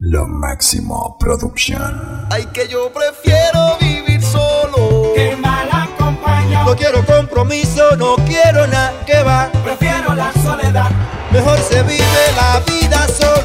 Lo máximo producción. Ay, que yo prefiero vivir solo. Que mal acompañado. No quiero compromiso, no quiero nada que va. Prefiero la soledad. Mejor se vive la vida sola.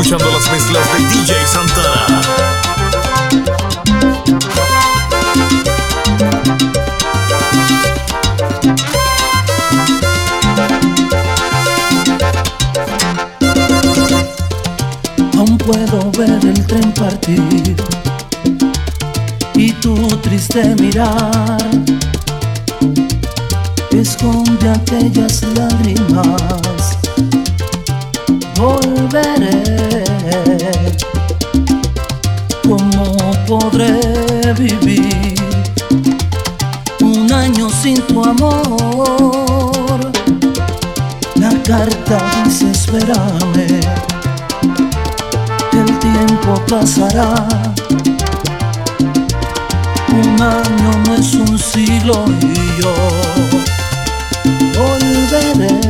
escuchando las mezclas de DJ Santana. Aún puedo ver el tren partir y tu triste mirar esconde aquellas lágrimas volveré. ¿Cómo podré vivir un año sin tu amor? La carta dice espérame, el tiempo pasará. Un año no es un siglo y yo volveré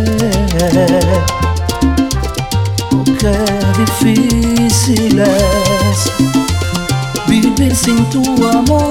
días difíciles vivir sin tu amor.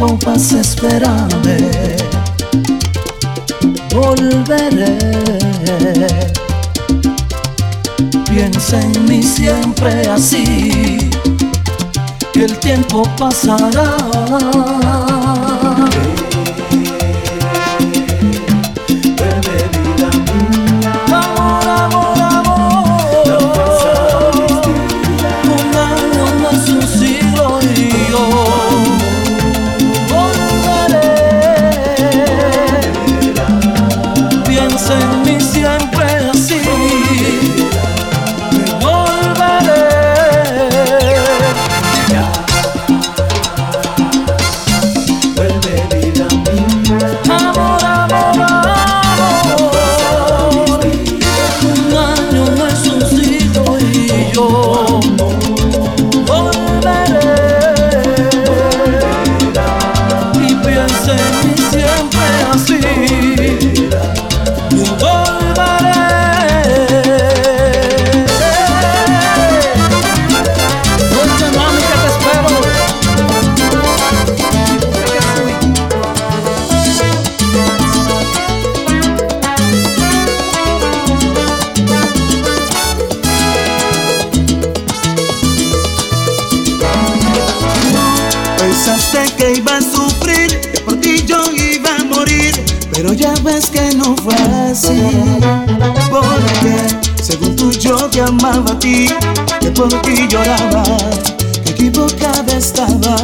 Pasa, espérame. Volveré. Piensa en mí siempre así, que el tiempo pasará. Ti, que por ti lloraba, que equivocada estaba.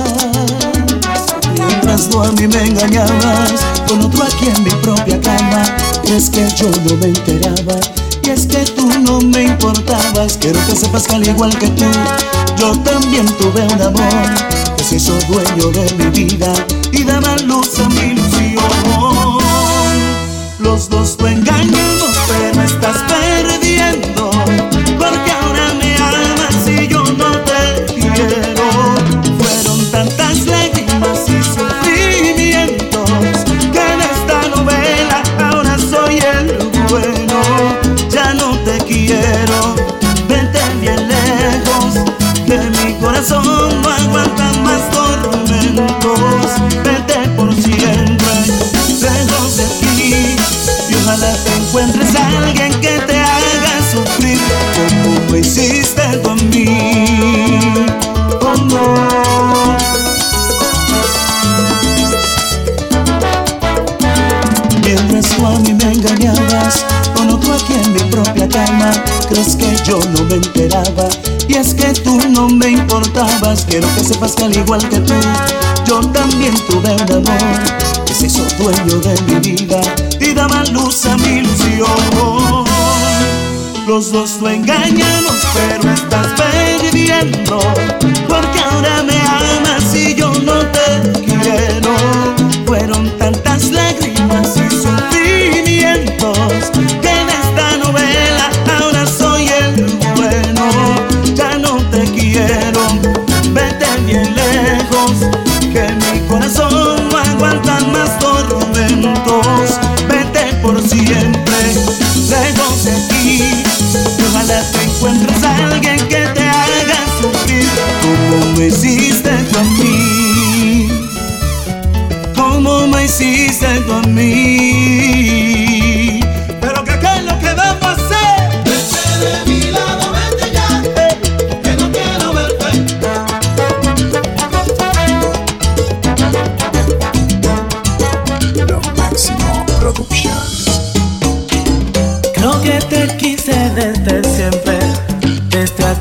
Mientras tú a mí me engañabas, con otro aquí en mi propia cama, es que yo no me enteraba. Y es que tú no me importabas, quiero que sepas que al igual que tú, yo también tuve un amor que se hizo dueño de mi vida y daba luz a mi ilusión. Los dos lo engañamos, pero estás perdiendo, corazón no aguanta sepas que al igual que tú, yo también tuve un amor que se hizo dueño de mi vida y daba luz a mi ilusión. Los dos lo engañamos, pero estás perdiendo, porque ahora me amas y yo no te quiero.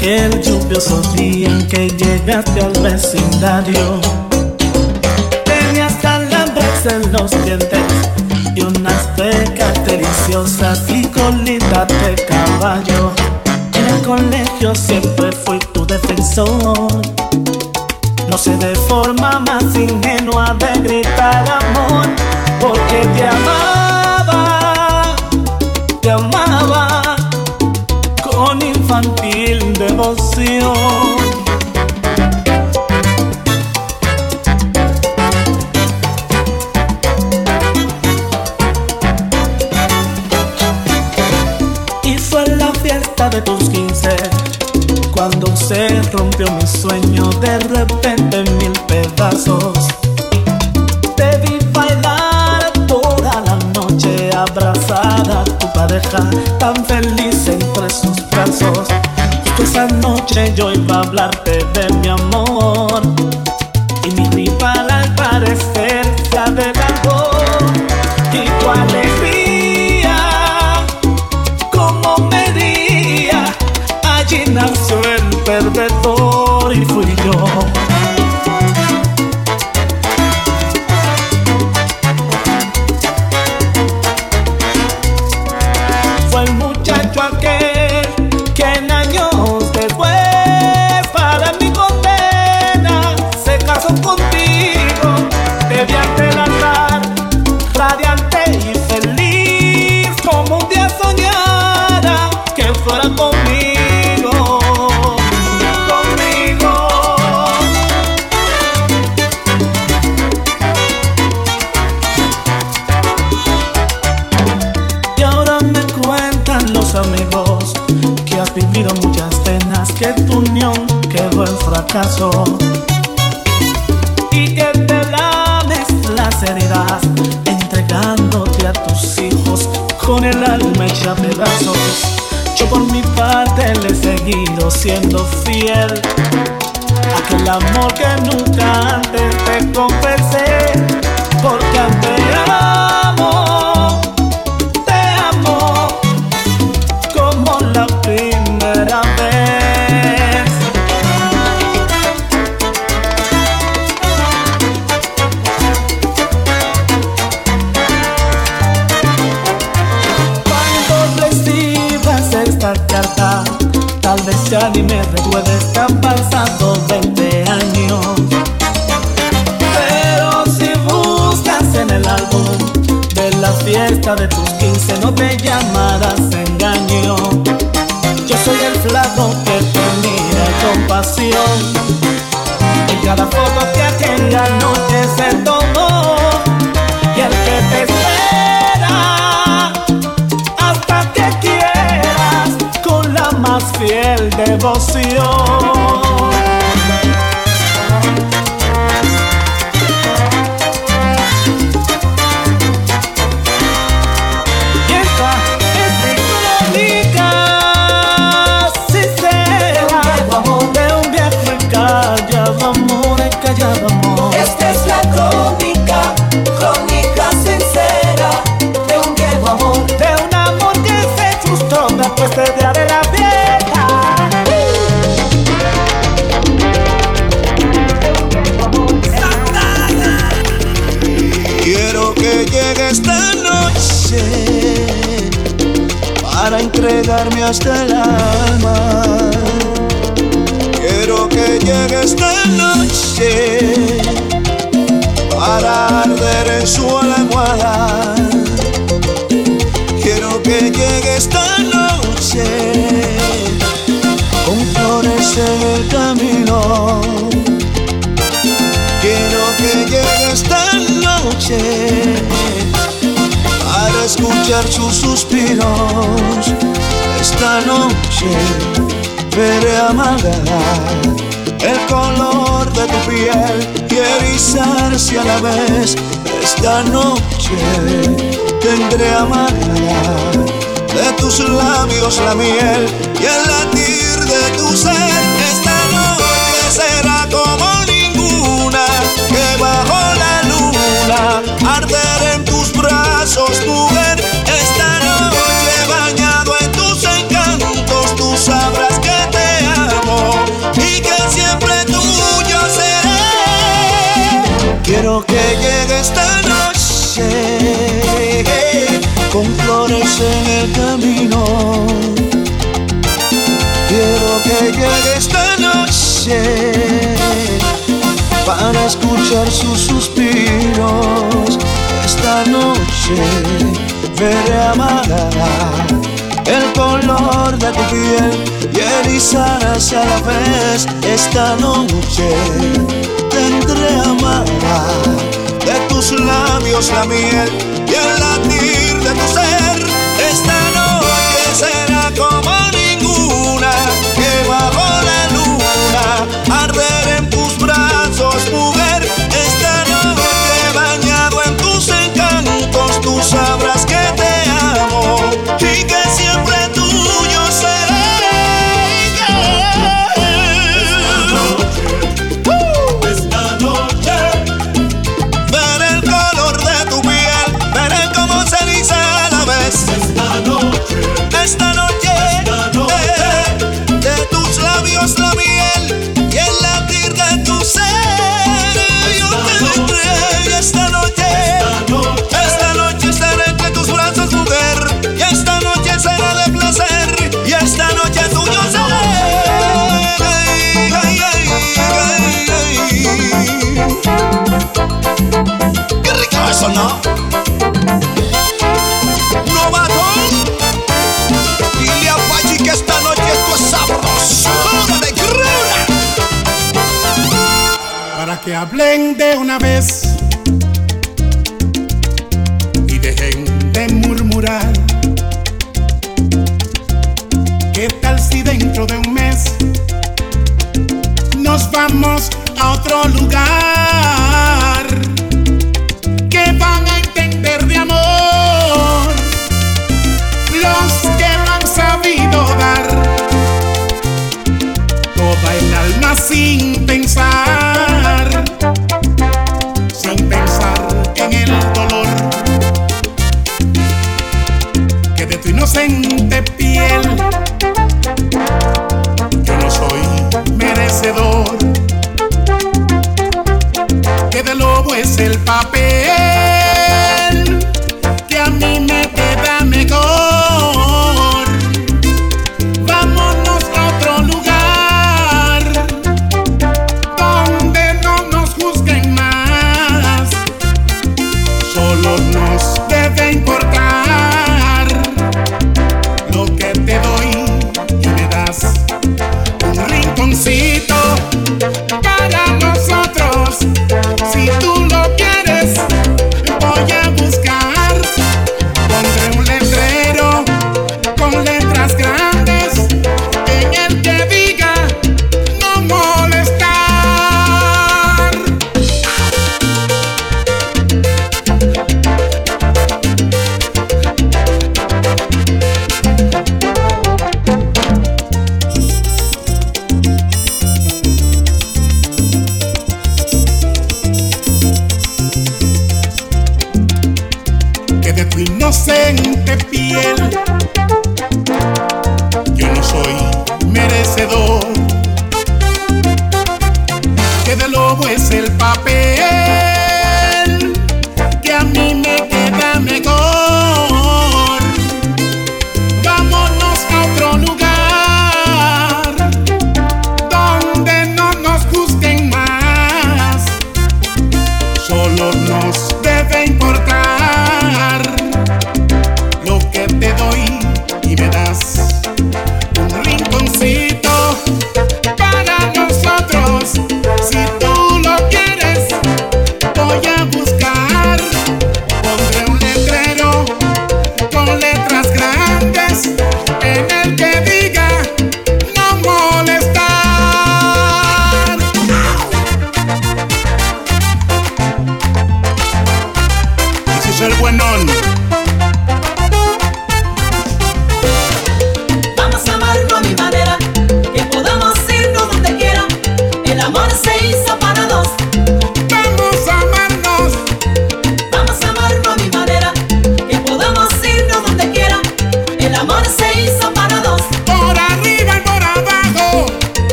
Aquel lluvioso día en que llegaste al vecindario. Tenías calambres en los dientes y unas pecas deliciosas y colita de caballo. En el colegio siempre fui tu defensor. No sé de forma más ingenua de gritar amor, porque te amaba infantil devoción. de tus 15 Cuando se rompió mi sueño de repente en mil pedazos Te vi bailar toda la noche abrazada a tu pareja Tan feliz Fue el muchacho aquel y que te lames las heridas entregándote a tus hijos con el alma hecha pedazos. Yo por mi parte le he seguido siendo fiel a aquel amor que nunca antes te confesé, porque te ya ni me recuerdes, están pasando 20 años. Pero si buscas en el álbum de la fiesta de tus 15, no te llamarás engaño. Yo soy el flaco que te mira con pasión. En cada foto fiel hasta el alma. Quiero que llegue esta noche para arder en su almohada. Quiero que llegue esta noche con flores en el camino. Quiero que llegue esta noche para escuchar sus suspiros. Esta noche veré amagar el color de tu piel y erizarse a la vez. Esta noche tendré amagar de tus labios la miel y el latir de tu ser. Esta noche será como ninguna que bajo la luna arder en tus brazos, mujer. Quiero que llegue esta noche con flores en el camino. Quiero que llegue esta noche para escuchar sus suspiros. Esta noche veré amagar el color de tu piel y erizarás a la vez. Esta noche tendré amagar de tus labios la miel y el latir de tu que hablen de una vez y dejen de murmurar. ¿Qué tal si dentro de un mes nos vamos a otro lugar? inocente piel. Yo no soy merecedor, que de lobo es el papel. nos debe importar.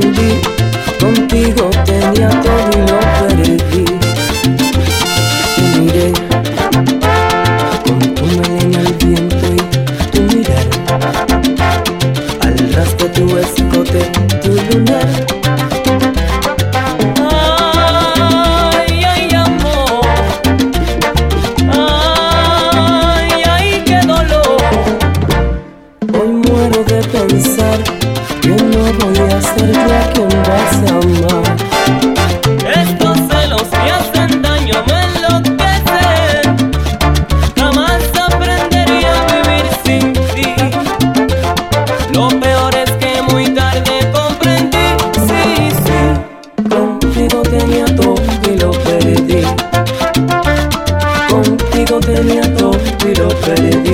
You. Todo y lo perdí.